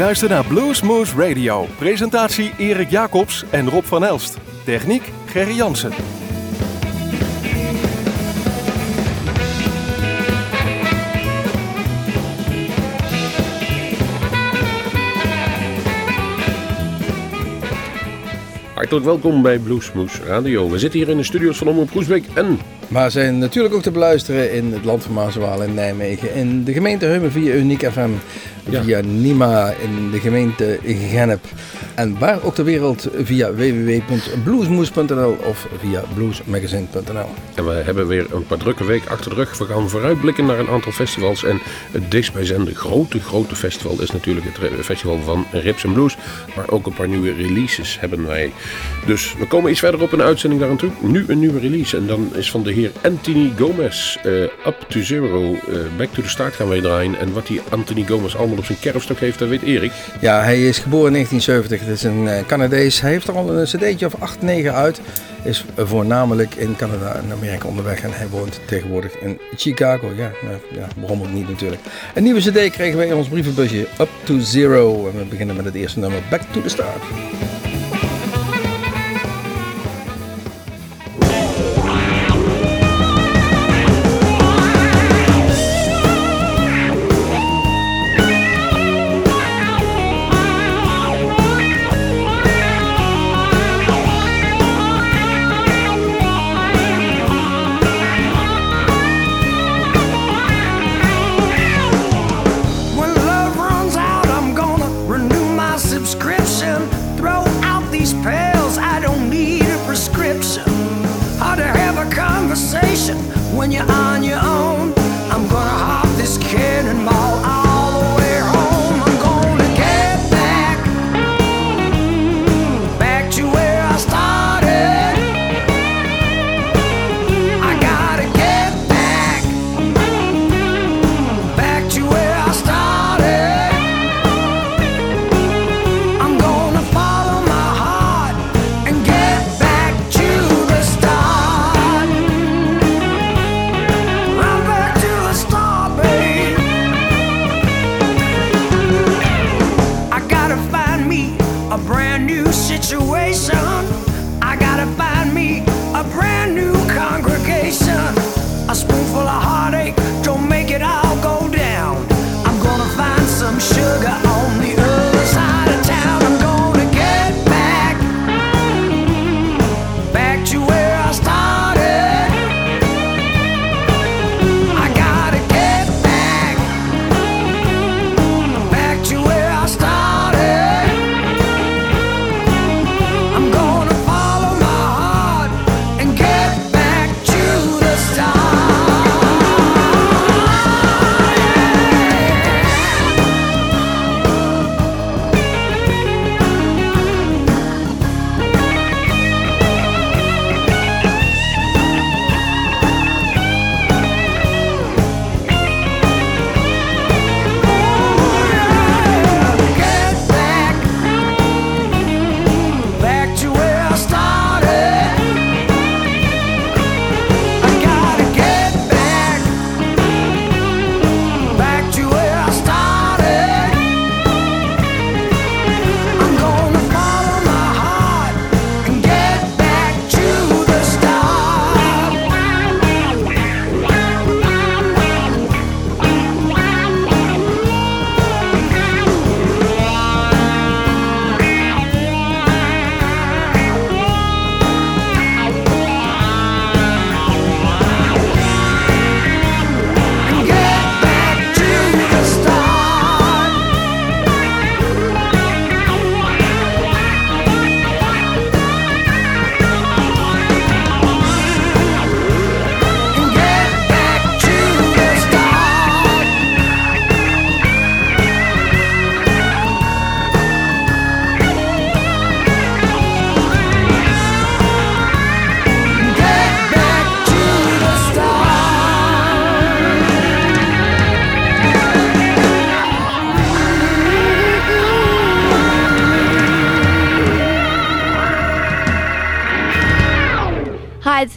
U luistert naar Bluesmoose Radio. Presentatie Erik Jacobs en Rob van Elst. Techniek Gerry Jansen. Hartelijk welkom bij Bluesmoose Radio. We zitten hier in de studio's van Omroep Groesbeek en... Maar zijn natuurlijk ook te beluisteren in het land van Maaswaal in Nijmegen. In de gemeente Hummen via Uniek FM. Via Nima in de gemeente Gennep. En waar ook ter wereld via www.bluesmoes.nl of via bluesmagazine.nl. En we hebben weer een paar drukke weken achter de rug. We gaan vooruitblikken naar een aantal festivals. En het dichtstbijzijnde grote, grote festival is natuurlijk het festival van Rips Blues. Maar ook een paar nieuwe releases hebben wij. Dus we komen iets verder op in de uitzending daar aan toe. Nu een nieuwe release. En dan is van de heer Anthony Gomez. Uh, Up to Zero. Uh, back to the Start gaan wij draaien. En wat die Anthony Gomez allemaal op zijn kerfstok heeft, dat weet Erik. Ja, hij is geboren in 1970. Het is een uh, Canadees. Hij heeft er al een cd'tje of 8, 9 uit. Is voornamelijk in Canada en Amerika onderweg. En hij woont tegenwoordig in Chicago. Ja, ja waarom niet natuurlijk. Een nieuwe cd kregen wij in ons brievenbusje. Up to Zero. En we beginnen met het eerste nummer. Back to the Start.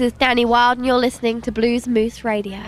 This is Danny Wild, and you're listening to Blues Moose Radio.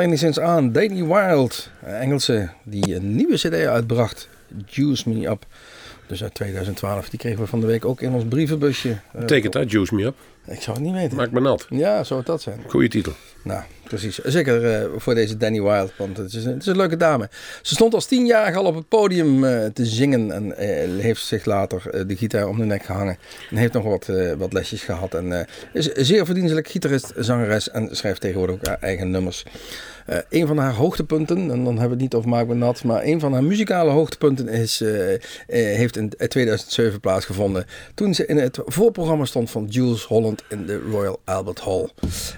Al enigszins aan. Danny Wild, een Engelse, die een nieuwe cd uitbracht. Juice Me Up. Dus uit 2012. Die kregen we van de week ook in ons brievenbusje. Eh, Betekent dat Juice Me Up? Ik zou het niet weten. Maak me nat. Ja, zou het dat zijn? Goeie titel. Nou, precies. Zeker eh, voor deze Danny Wild, want het is, een, het is een leuke dame. Ze stond als tienjarige al op het podium eh, te zingen en eh, heeft zich later eh, de gitaar om de nek gehangen. En heeft nog wat, eh, wat lesjes gehad en eh, is een zeer verdienstelijk gitarist, zangeres en schrijft tegenwoordig ook haar eigen nummers. Eh, een van haar hoogtepunten, en dan hebben we het niet over Maak me nat, maar een van haar muzikale hoogtepunten is, eh, eh, heeft in 2007 plaatsgevonden. Toen ze in het voorprogramma stond van Jules Holland in de Royal Albert Hall.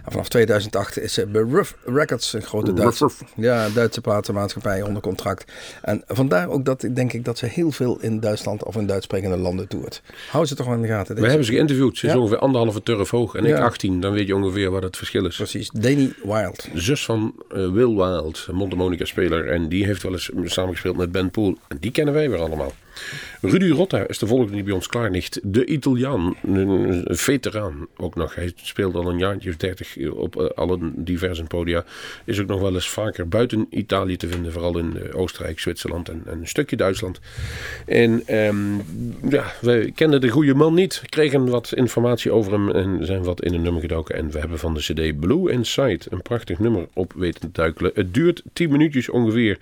En vanaf 2008 is ze bij Ruff Records, een grote Duitse, Ruff. ja, Duitse platenmaatschappij, onder contract. En vandaar ook dat denk ik dat ze heel veel in Duitsland of in Duitssprekende landen doet. Hou ze toch wel in de gaten. We hebben ze geïnterviewd. Ze is ongeveer anderhalve turf hoog en ik Ja. 18. Dan weet je ongeveer wat het verschil is. Precies, Danny Wild. zus van Will Wild, een Mondharmonica-speler. En die heeft wel eens samengespeeld met Ben Poel. En die kennen wij weer allemaal. Rudy Rotta is de volgende die bij ons klaar ligt. De Italiaan, een veteraan ook nog. Hij speelt al een jaartje of dertig op eh, alle diverse podia. Is ook nog wel eens vaker buiten Italië te vinden. Vooral in eh, Oostenrijk, Zwitserland en, en een stukje Duitsland. En ehm, ja, we kenden de goede man niet. Kregen wat informatie over hem en zijn wat in een nummer gedoken. En we hebben van de cd Blue Inside een prachtig nummer op weten te duikelen. Het duurt 10 minuutjes ongeveer.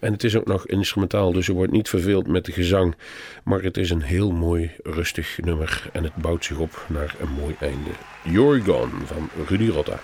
En het is ook nog instrumentaal, dus je wordt niet verveeld met de gezang. Maar het is een heel mooi, rustig nummer. En het bouwt zich op naar een mooi einde. You're Gone van Rudy Rotta.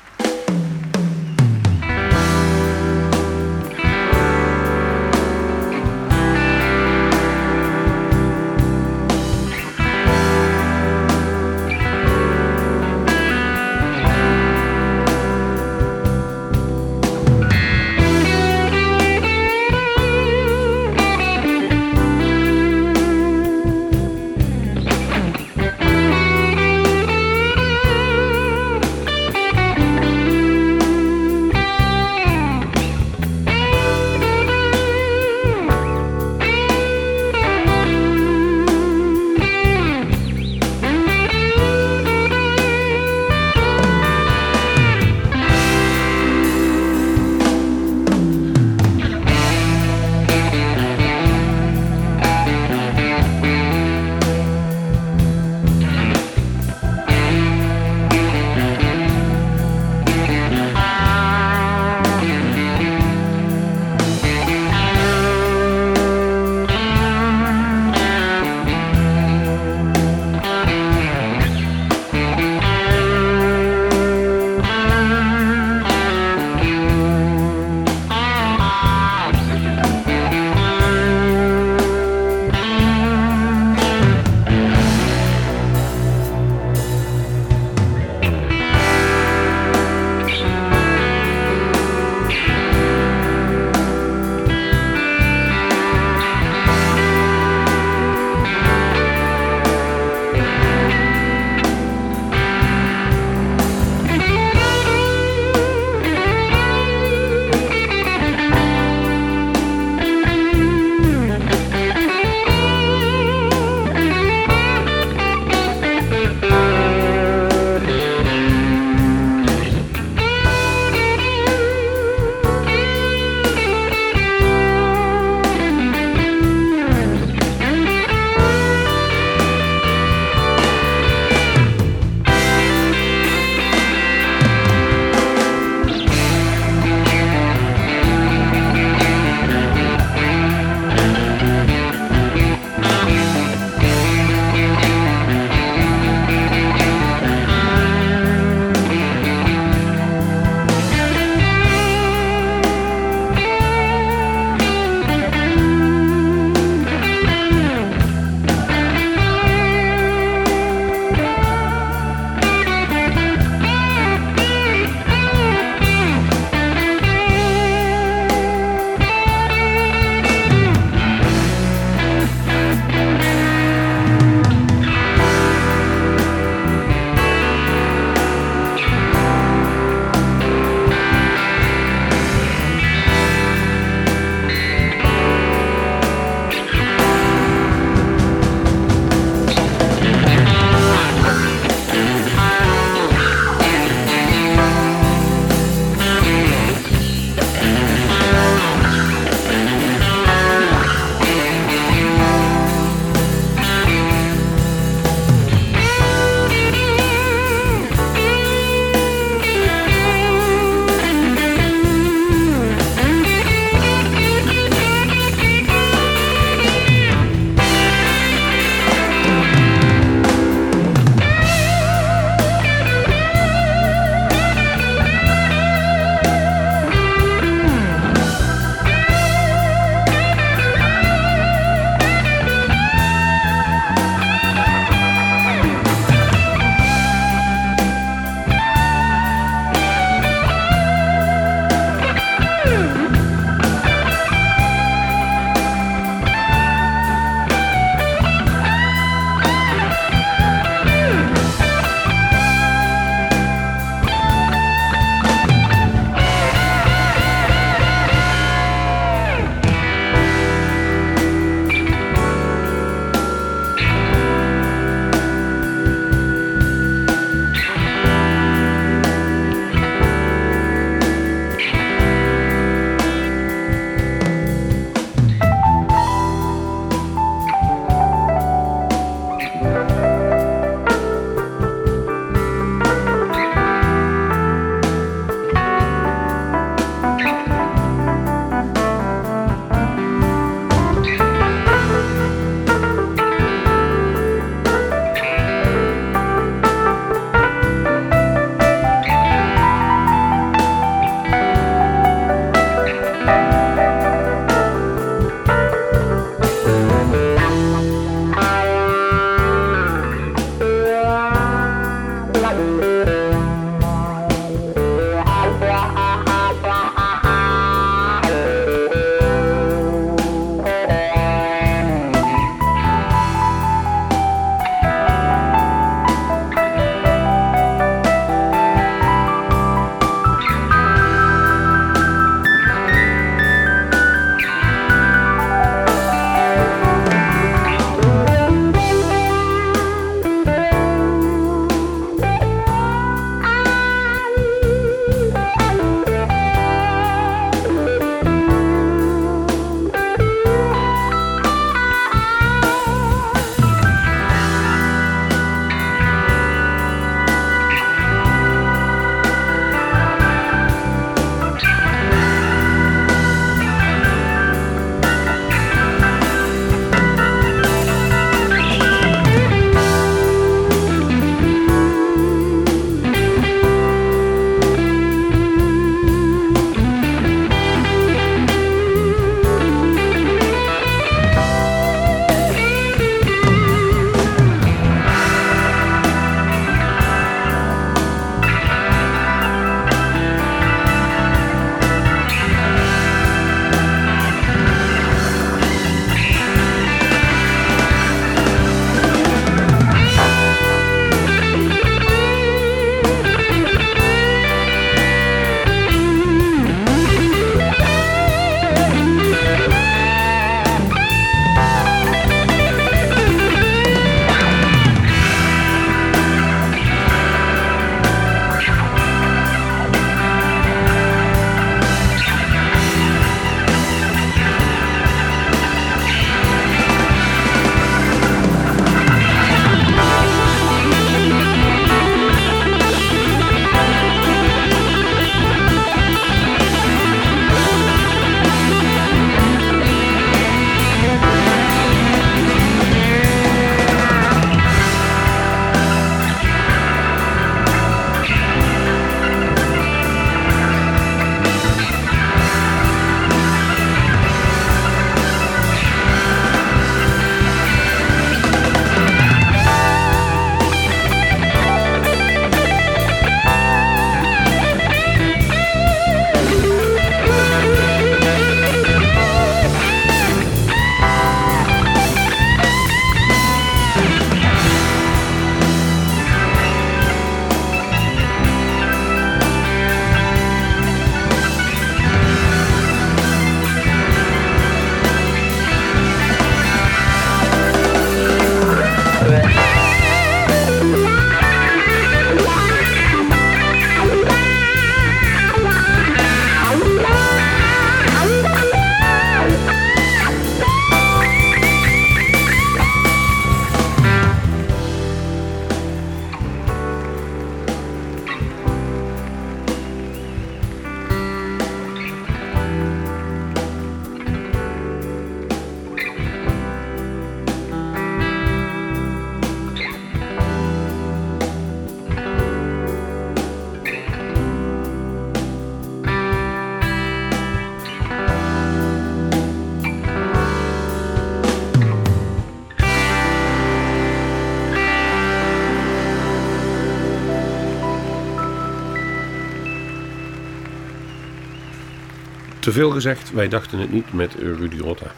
Veel gezegd, wij dachten het niet met Rudy Rotta.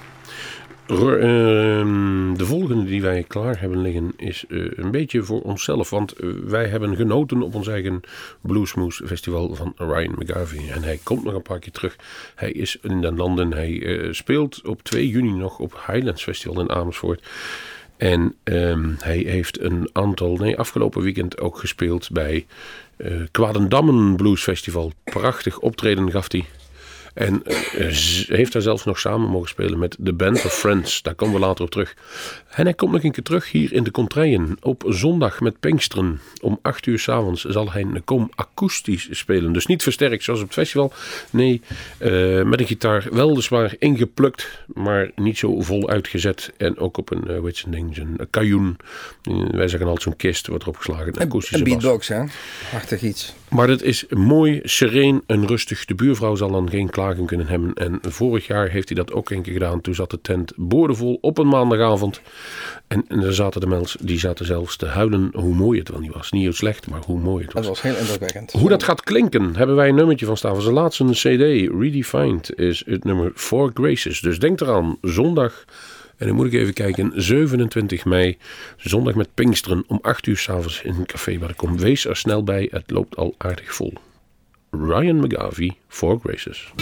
Ro- ehm, de volgende die wij klaar hebben liggen is eh, een beetje voor onszelf. Want eh, wij hebben genoten op ons eigen Bluesmoose Festival van Ryan McGarvey. En hij komt nog een paar keer terug. Hij is in den landen. Hij eh, speelt op 2 juni nog op Highlands Festival in Amersfoort. En ehm, hij heeft een aantal, nee, afgelopen weekend ook gespeeld bij eh Kwadendammen Blues Festival. Prachtig optreden gaf hij. En eh, z- heeft daar zelfs nog samen mogen spelen met The Band of Friends. Daar komen we later op terug. En hij komt nog een keer terug hier in de Contraien. Op zondag met Pinksteren. Om 8 uur s'avonds zal hij een kom akoestisch spelen. Dus niet versterkt zoals op het festival. Nee, eh, met een gitaar weliswaar ingeplukt. Maar niet zo vol uitgezet. En ook op een, eh heet zo'n ding, zo'n kajoen. Eh, wij zeggen altijd zo'n kist wordt erop geslagen. Een Een akoestische bas. beatbox, hè? Achtig iets. Maar dat is mooi, sereen en rustig. De buurvrouw zal dan geen klagen kunnen hebben. En vorig jaar heeft hij dat ook een keer gedaan. Toen zat de tent boordevol op een maandagavond. En, en daar zaten de mensen, die zaten zelfs te huilen hoe mooi het wel niet was. Niet heel slecht, maar hoe mooi het was. Dat was heel indrukwekkend. Hoe dat gaat klinken, hebben wij een nummertje van staan. Van zijn laatste CD, Redefined, is het nummer Four Graces. Dus denk eraan, zondag, en dan moet ik even kijken, 27 mei, zondag met Pinksteren om 8 uur s'avonds in een café waar ik kom. Wees er snel bij, het loopt al aardig vol. Ryan McGarvey, Four Graces.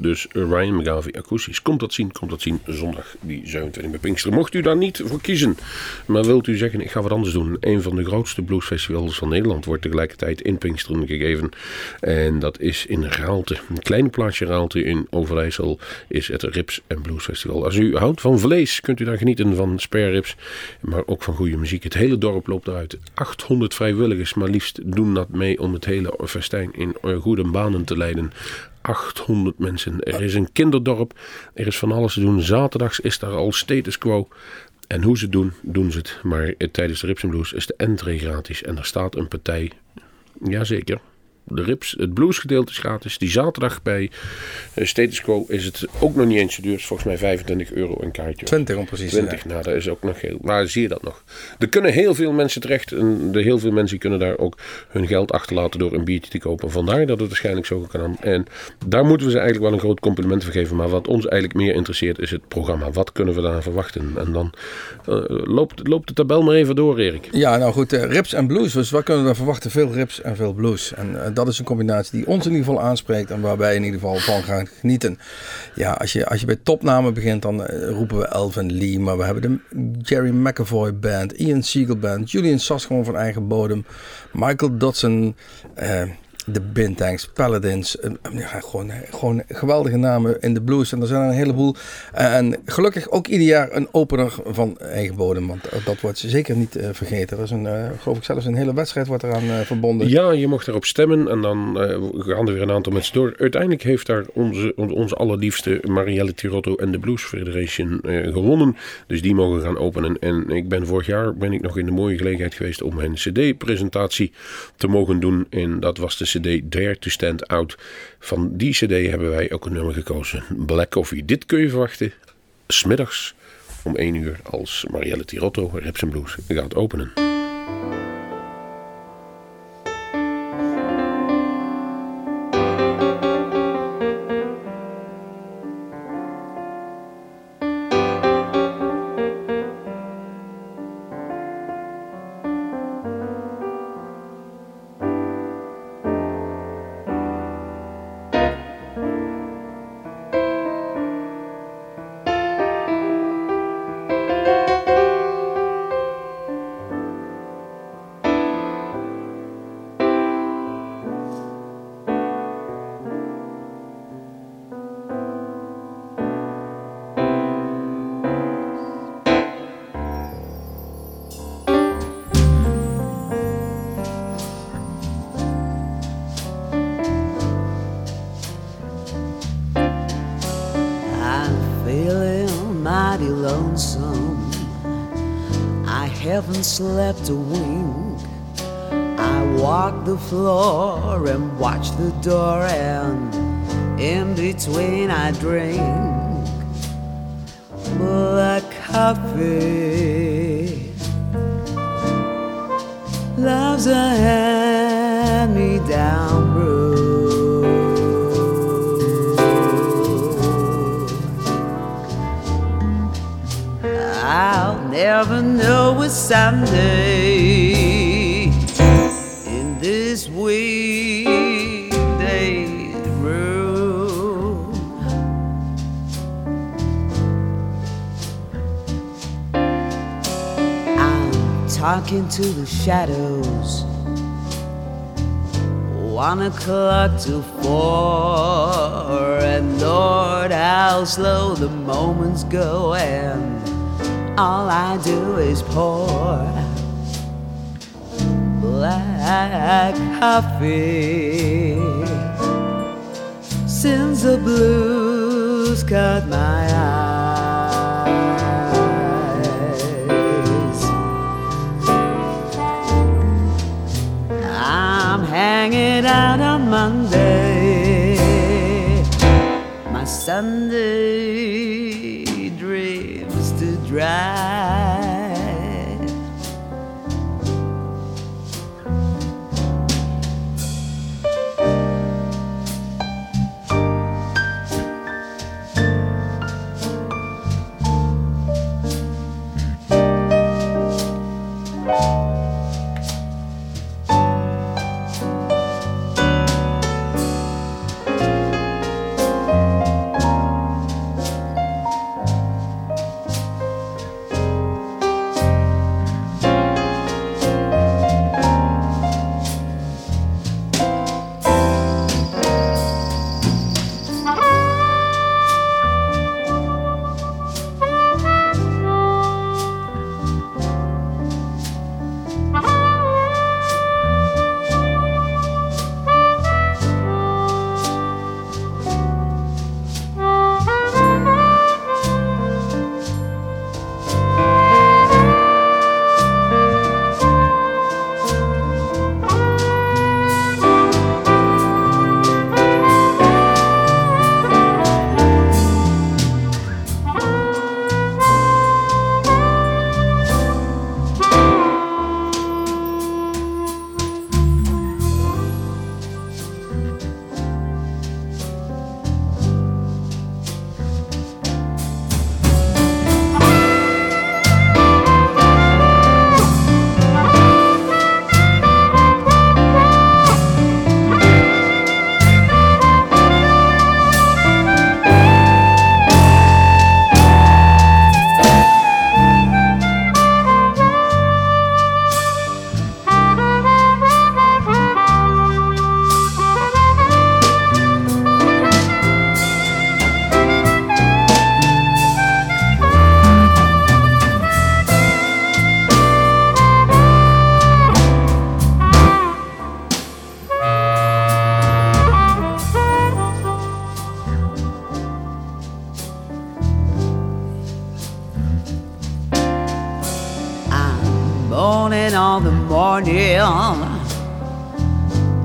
Dus Ryan McGarvey akoestisch. Komt dat zien, komt dat zien zondag die 27 bij Pinksteren. Mocht u daar niet voor kiezen, maar wilt u zeggen ik ga wat anders doen. Een van de grootste bluesfestivals van Nederland wordt tegelijkertijd in Pinksteren gegeven. En dat is in Raalte. Een kleine plaatsje Raalte in Overijssel is het Rips en Blues Festival. Als u houdt van vlees, kunt u daar genieten van spare ribs, maar ook van goede muziek. Het hele dorp loopt eruit. 800 vrijwilligers maar liefst doen dat mee om het hele festijn in goede banen te leiden. 800 mensen. Er is een kinderdorp. Er is van alles te doen. Zaterdags is daar al status quo. En hoe ze het doen, doen ze het. Maar tijdens de Rips Blues is de entree gratis. En er staat een partij. Jazeker de rips, het bluesgedeelte is gratis. Die zaterdag bij uh, Status Quo is het ook nog niet eens zo duur. is volgens mij 25 euro een kaartje. 20 om precies 20, nou dat is ook nog heel... Maar zie je dat nog. Er kunnen heel veel mensen terecht. En de heel veel mensen kunnen daar ook hun geld achterlaten door een biertje te kopen. Vandaar dat het waarschijnlijk zo kan. En daar moeten we ze eigenlijk wel een groot compliment voor geven. Maar wat ons eigenlijk meer interesseert is het programma. Wat kunnen we daar verwachten? En dan uh, loopt, loopt de tabel maar even door, Erik. Ja, nou goed. Uh, rips en blues. Dus wat kunnen we daar verwachten? Veel rips en veel blues. En dat is een combinatie die ons in ieder geval aanspreekt en waar wij in ieder geval van gaan genieten. Ja, als je, als je bij topnamen begint, dan uh, roepen we Elvin Lee, maar we hebben de Jerry McAvoy Band, Ian Siegel Band, Julian Sas gewoon van eigen bodem, Michael Dodson, uh, de Bintangs, Paladins. Ja, gewoon, gewoon geweldige namen in de blues. En er zijn een heleboel. En gelukkig ook ieder jaar een opener van eigen bodem. Want dat wordt zeker niet vergeten. Er is een, geloof ik zelfs een hele wedstrijd wordt eraan verbonden. Ja, je mocht erop stemmen. En dan gaan er weer een aantal mensen door. Uiteindelijk heeft daar onze, onze allerliefste Marielle Tirotto en de Blues Federation gewonnen. Dus die mogen gaan openen. En ik ben vorig jaar ben ik nog in de mooie gelegenheid geweest om mijn cd-presentatie te mogen doen. En dat was de CD Dare to Stand Out. Van die CD hebben wij ook een nummer gekozen: Black Coffee. Dit kun je verwachten smiddags om 1 uur als Marielle Tirotto Reps Blues gaat openen. Drink black coffee. Love's a hand me down brew. I'll never know what someday I'm talking to the shadows. One o'clock to four, and Lord, how slow the moments go, and all I do is pour black coffee. Since the blues cut my eyes, out on Monday. My Sunday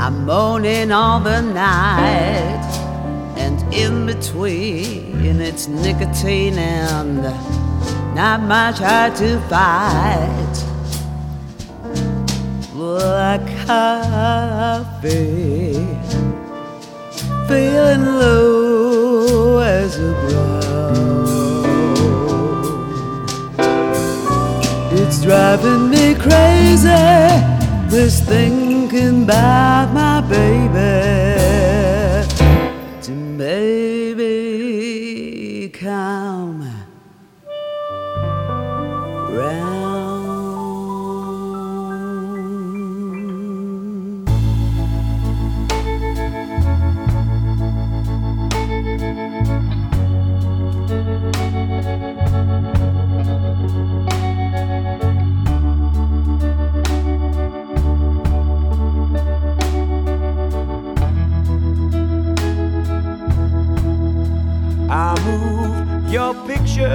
I'm moaning all the night. And in between, it's nicotine and not much hard to fight. Like coffee, feeling low as a ground. It's driving me crazy, this thinking about my baby. To maybe your pictures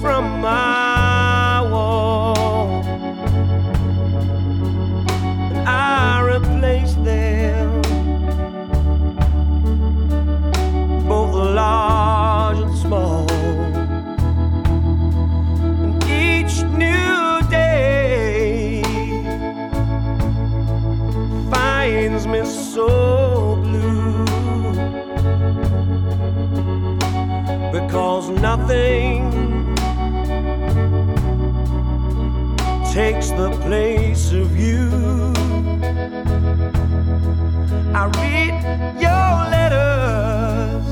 from my nothing takes the place of you. I read your letters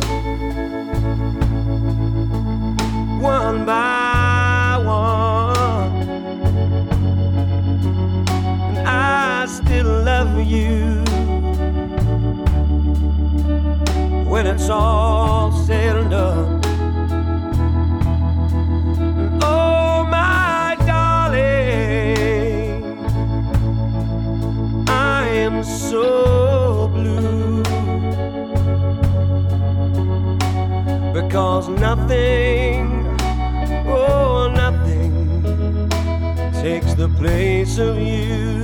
one by one, and I still love you when it's all said because nothing, oh, nothing takes the place of you.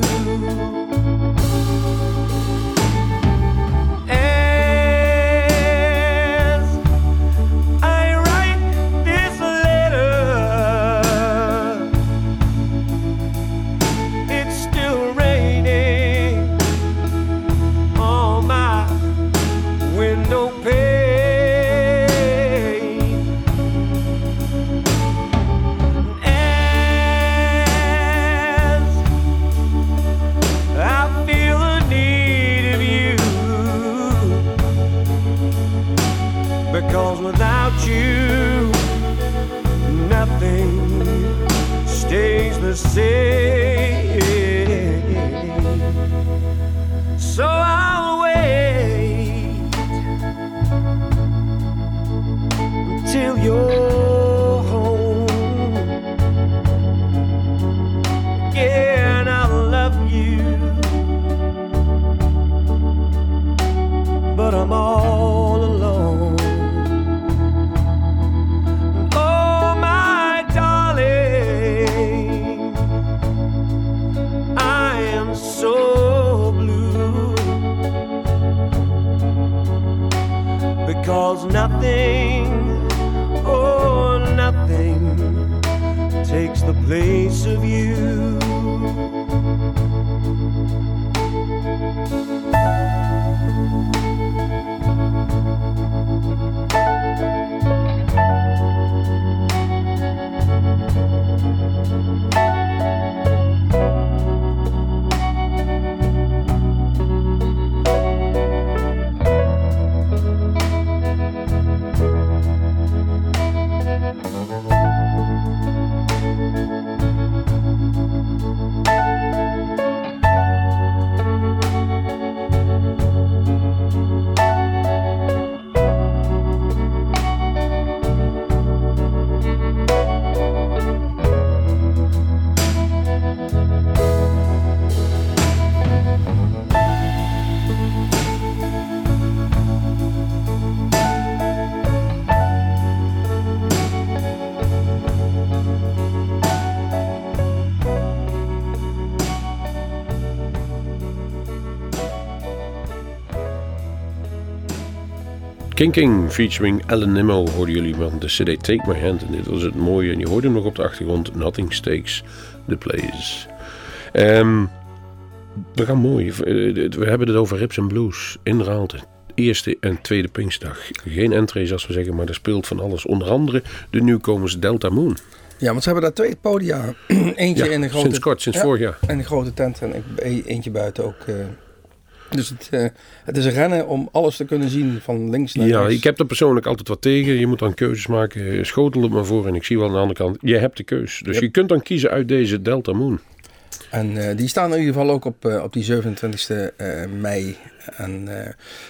King King featuring Alan Nimmo hoorden jullie van de CD Take My Hand. En dit was het mooie. En je hoorde hem nog op de achtergrond. Nothing Stakes the Place. Ehm, we gaan mooi. Eh, We hebben het over Rips and Blues in Raalte. Eerste en tweede Pinkstdag. Geen entrees als we zeggen, maar er speelt van alles. Onder andere de nieuwkomers Delta Moon. Ja, want ze hebben daar twee podia. Eentje Ja, in een grote... sinds kort, sinds Ja, vorig jaar. En een grote tent en e- eentje buiten ook. eh. Dus het, eh, het is rennen om alles te kunnen zien van links naar Ja, rechts. ik heb er persoonlijk altijd wat tegen. Je moet dan keuzes maken. Schotel het maar voor. En ik zie wel aan de andere kant, je hebt de keus. Dus Yep. je kunt dan kiezen uit deze Delta Moon. En eh, die staan in ieder geval ook op, eh, op die 27e eh, mei. En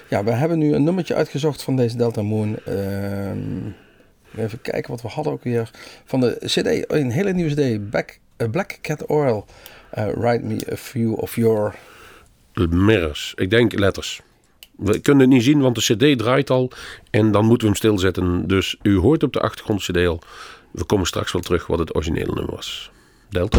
ja, we hebben nu een nummertje uitgezocht van deze Delta Moon. Ehm, even kijken wat we hadden ook weer. Van de CD, een hele nieuwe CD, Back, Black Cat Oil. Write me a few of your. Mirrors. Ik denk letters. We kunnen het niet zien, want de cd draait al. En dan moeten we hem stilzetten. Dus u hoort op de achtergrond cd. We komen straks wel terug wat het originele nummer was. Delta.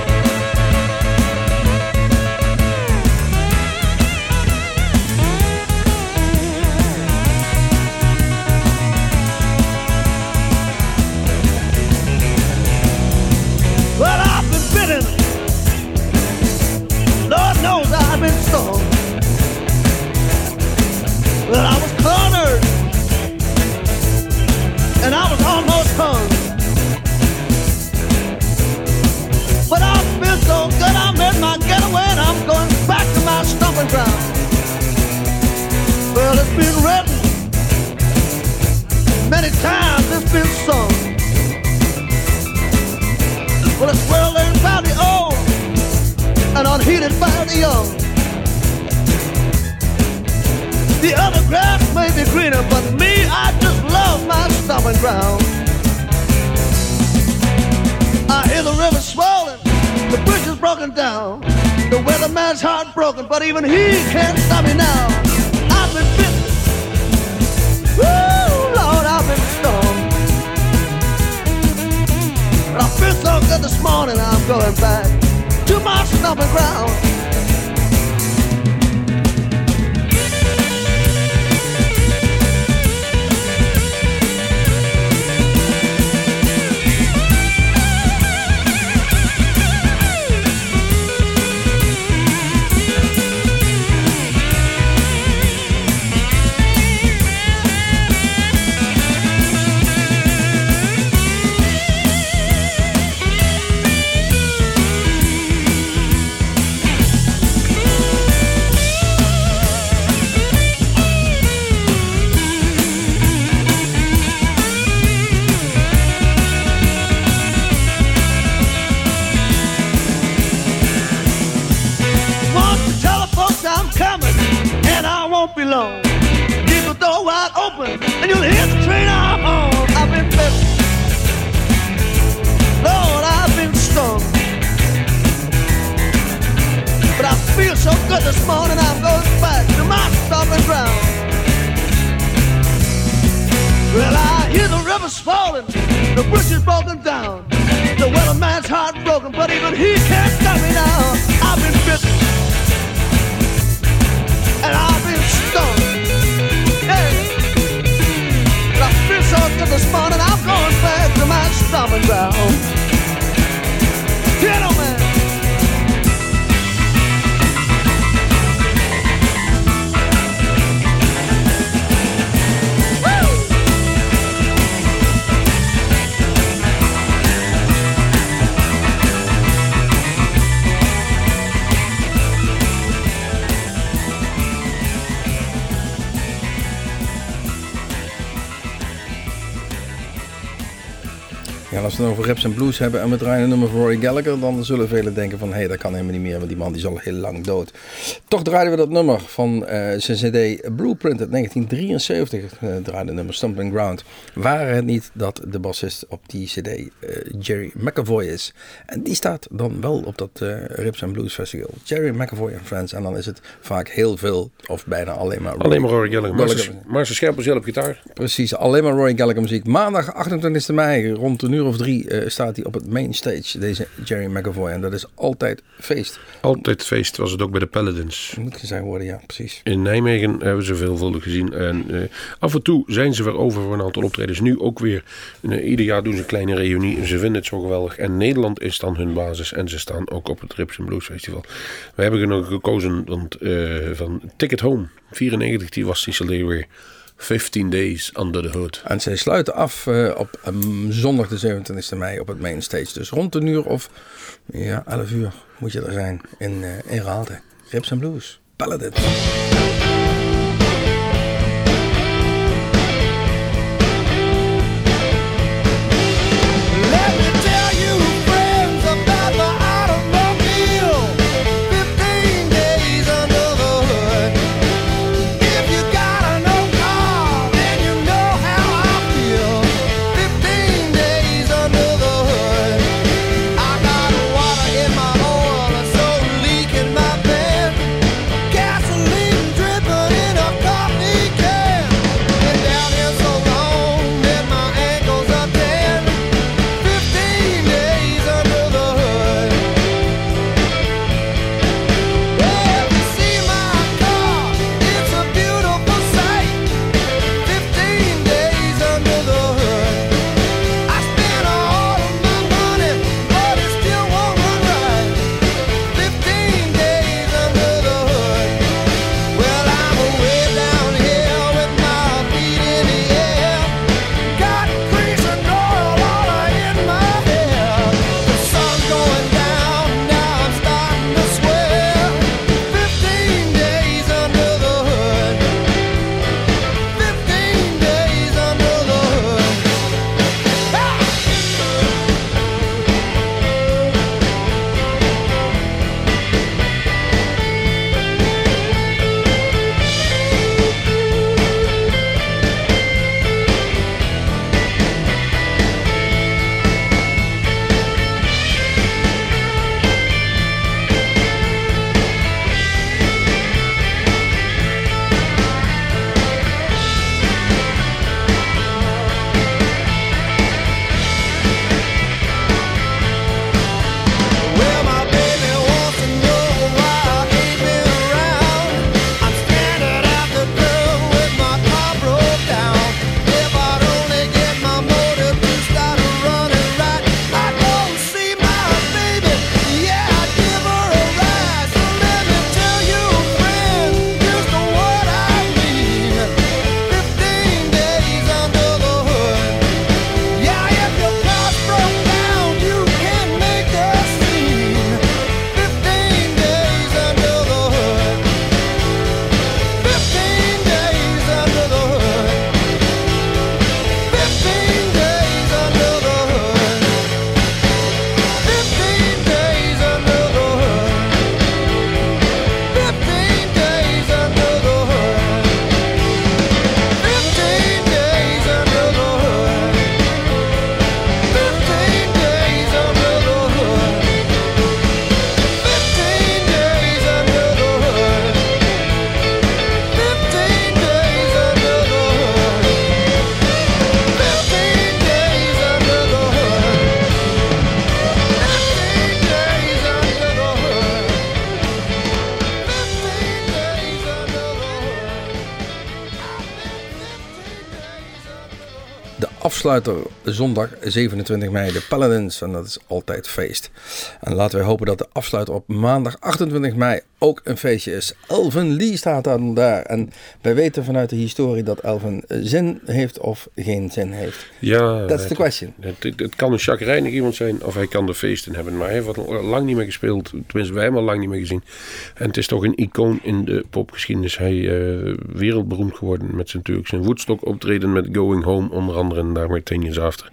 Well, by the old and unheeded by the young. The other grass may be greener, but me, I just love my ground. I hear the river swollen, the bridge is broken down. The weatherman's heartbroken, but even he can't stop me now. This morning, I'm going back to my stomping ground. River's falling, the bridge is broken down. The weatherman's heartbroken, but even he can't stop me now. I've been bitten and I've been stung. Yeah. But I feel so good this morning, I'm going back to my stomping ground. Als we het over raps en blues hebben en we draaien een nummer van Roy Gallagher, dan zullen velen denken van, hé, hey, dat kan helemaal niet meer, want die man die is al heel lang dood. Toch draaiden we dat nummer van eh, zijn cd Blueprint uit 1973, eh draaide nummer Stumbling Ground. Waren het niet dat de bassist op die cd eh, Jerry McAvoy is. En die staat dan wel op dat eh Rips and Blues Festival. Jerry McAvoy en Friends. En dan is het vaak heel veel, of bijna alleen maar... Alleen maar Rory Gallagher. Maar Gallagher. ze scherpen zelf op gitaar. Precies, alleen maar Roy Gallagher muziek. Maandag 28 mei, rond een uur of drie, eh, staat hij op het main stage, deze Jerry McAvoy. En dat is altijd feest. Altijd feest was het ook bij de Paladins. Moet gezegd worden, ja, precies. In Nijmegen hebben ze veelvuldig gezien. En eh, af en toe zijn ze weer over voor een aantal optredens. Nu ook weer. Ieder jaar doen ze een kleine reunie. En ze vinden het zo geweldig. En Nederland is dan hun basis. En ze staan ook op het Rips Blues Festival. We hebben nog gekozen want, eh, van Ticket Home. 94, die was die CD weer. 15 Days Under the Hood. En zij sluiten af eh, op ehm, zondag de 27 mei op het main stage. Dus rond een uur of ja, 11 uur moet je er zijn in, eh in Raalte. Rips and Blues, Paladin. Afsluiter zondag 27 mei de Paladins. En dat is altijd feest. En laten wij hopen dat de afsluiter op maandag 28 mei ook een feestje is. Elvin Lee staat dan daar. En wij weten vanuit de historie dat Elvin zin heeft of geen zin heeft. Ja, That's the het- question. Het, het, het kan een chagrijnig iemand zijn of hij kan er feesten hebben. Maar hij heeft wat lang niet meer gespeeld. Tenminste, wij hebben hem al lang niet meer gezien. En het is toch een icoon in de popgeschiedenis. Hij eh wereldberoemd geworden met zijn natuurlijk zijn Woodstock optreden met Going Home onder andere. En daarmee Ten Years After.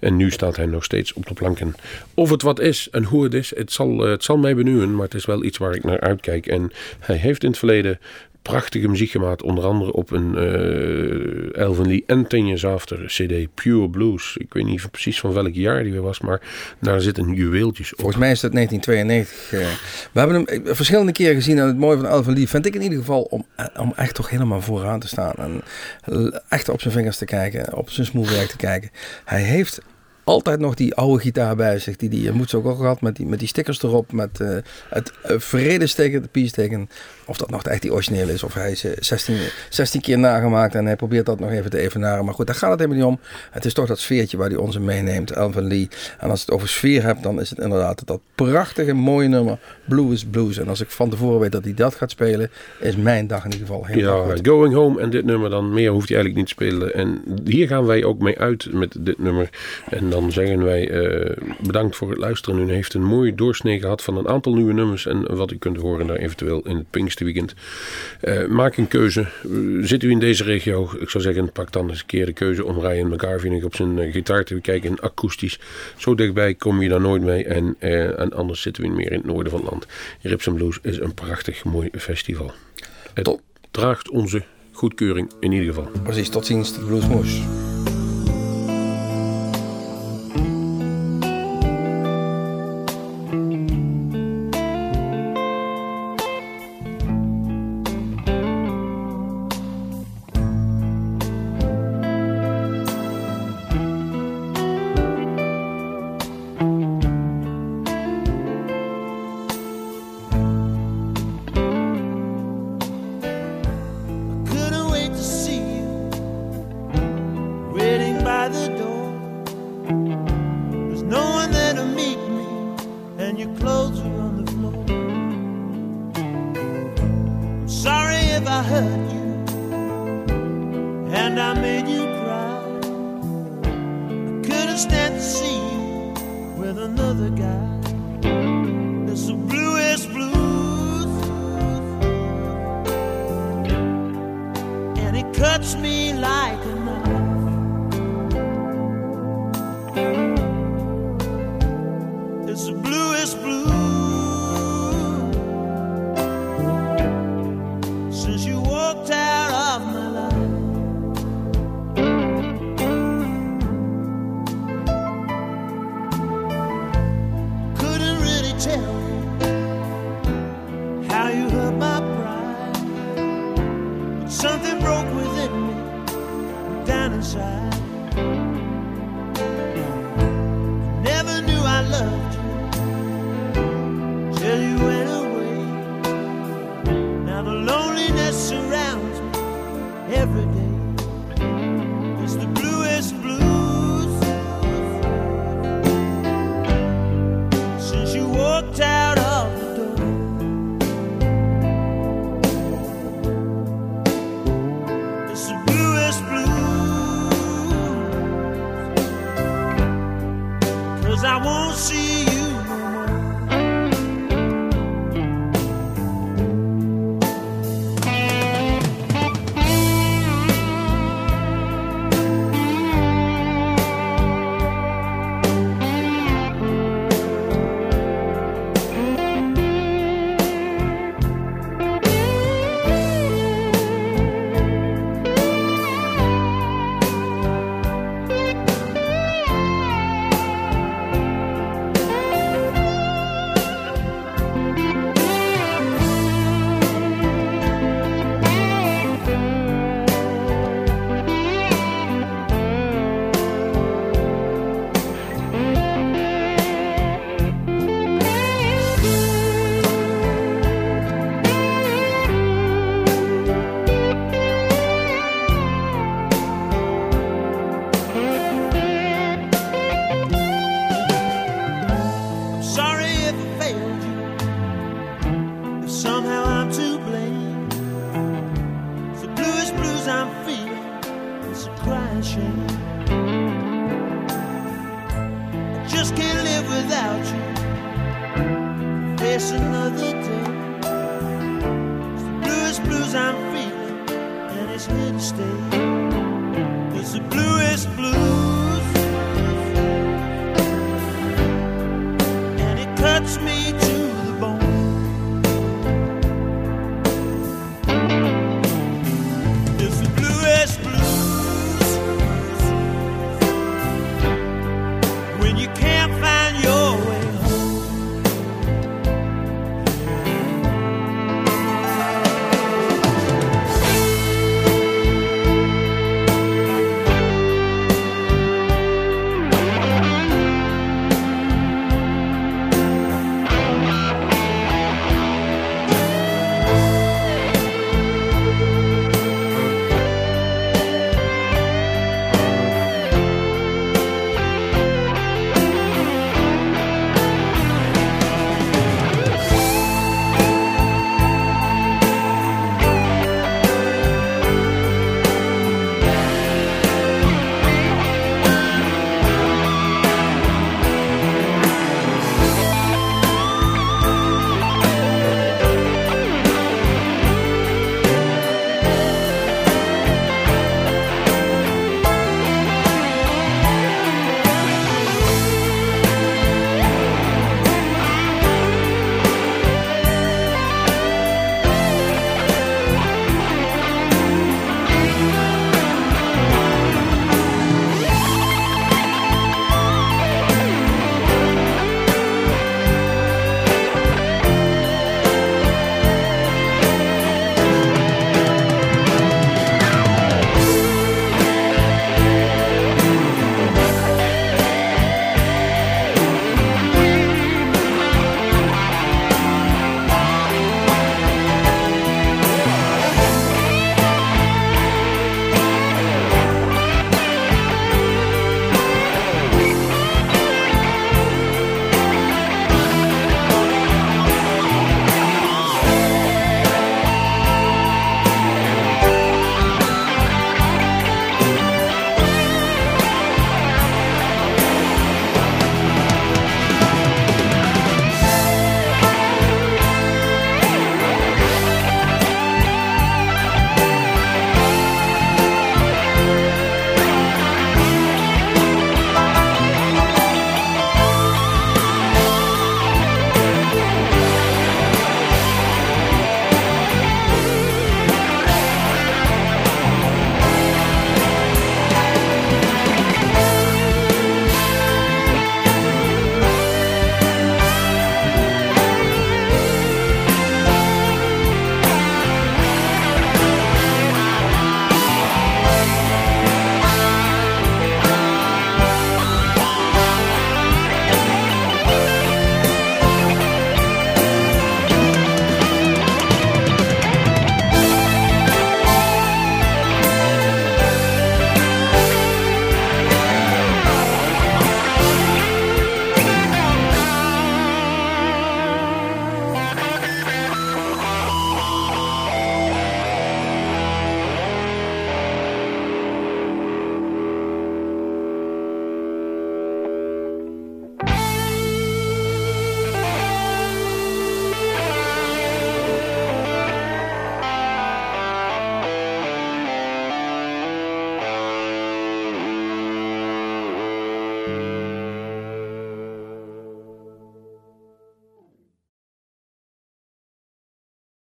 En nu staat hij nog steeds op de planken. Of het wat is en hoe het is, het zal, eh, het zal mij benieuwen. Maar het is wel iets waar ik naar uitkijk. En hij heeft in het verleden prachtige muziek gemaakt. Onder andere op een eh Elvin Lee en Ten Years After CD Pure Blues. Ik weet niet precies van welk jaar die weer was, maar daar zitten juweeltjes op. Volgens mij is dat 1992. eh. we hebben hem verschillende keren gezien. En het mooie van Elvin Lee vind ik in ieder geval om, om echt toch helemaal vooraan te staan. En echt op zijn vingers te kijken. Op zijn smoelwerk te kijken. Hij heeft altijd nog die oude gitaar bij zich. Die, die je moet ook al gehad met die, met die stickers erop. Met eh, het uh, vredesteken, het peace-teken. Of dat nog echt die origineel is. Of hij is eh, 16, 16 keer nagemaakt. En hij probeert dat nog even te evenaren. Maar goed, daar gaat het helemaal niet om. Het is toch dat sfeertje waar hij ons meeneemt. Elvin Lee. En als je het over sfeer hebt, dan is het inderdaad dat prachtige, mooie nummer. Blue is Blues. En als ik van tevoren weet dat hij dat gaat spelen, is mijn dag in ieder geval heel Ja, goed. Going Home en dit nummer dan. Meer hoeft hij eigenlijk niet te spelen. En hier gaan wij ook mee uit met dit nummer. En dan zeggen wij eh, bedankt voor het luisteren. U heeft een mooie doorsnee gehad van een aantal nieuwe nummers. En wat u kunt horen daar eventueel in het Pinksterweekend. Eh maak een keuze. Eh, zit u in deze regio? Ik zou zeggen, pak dan eens een keer de keuze om Ryan nog op zijn eh, gitaar te bekijken. Akoestisch. Zo dichtbij kom je daar nooit mee. En, en anders zitten we meer in het noorden van het land. Rips Blues is een prachtig mooi festival. Het draagt onze goedkeuring in ieder geval. Precies, tot ziens, de Bluesmoes.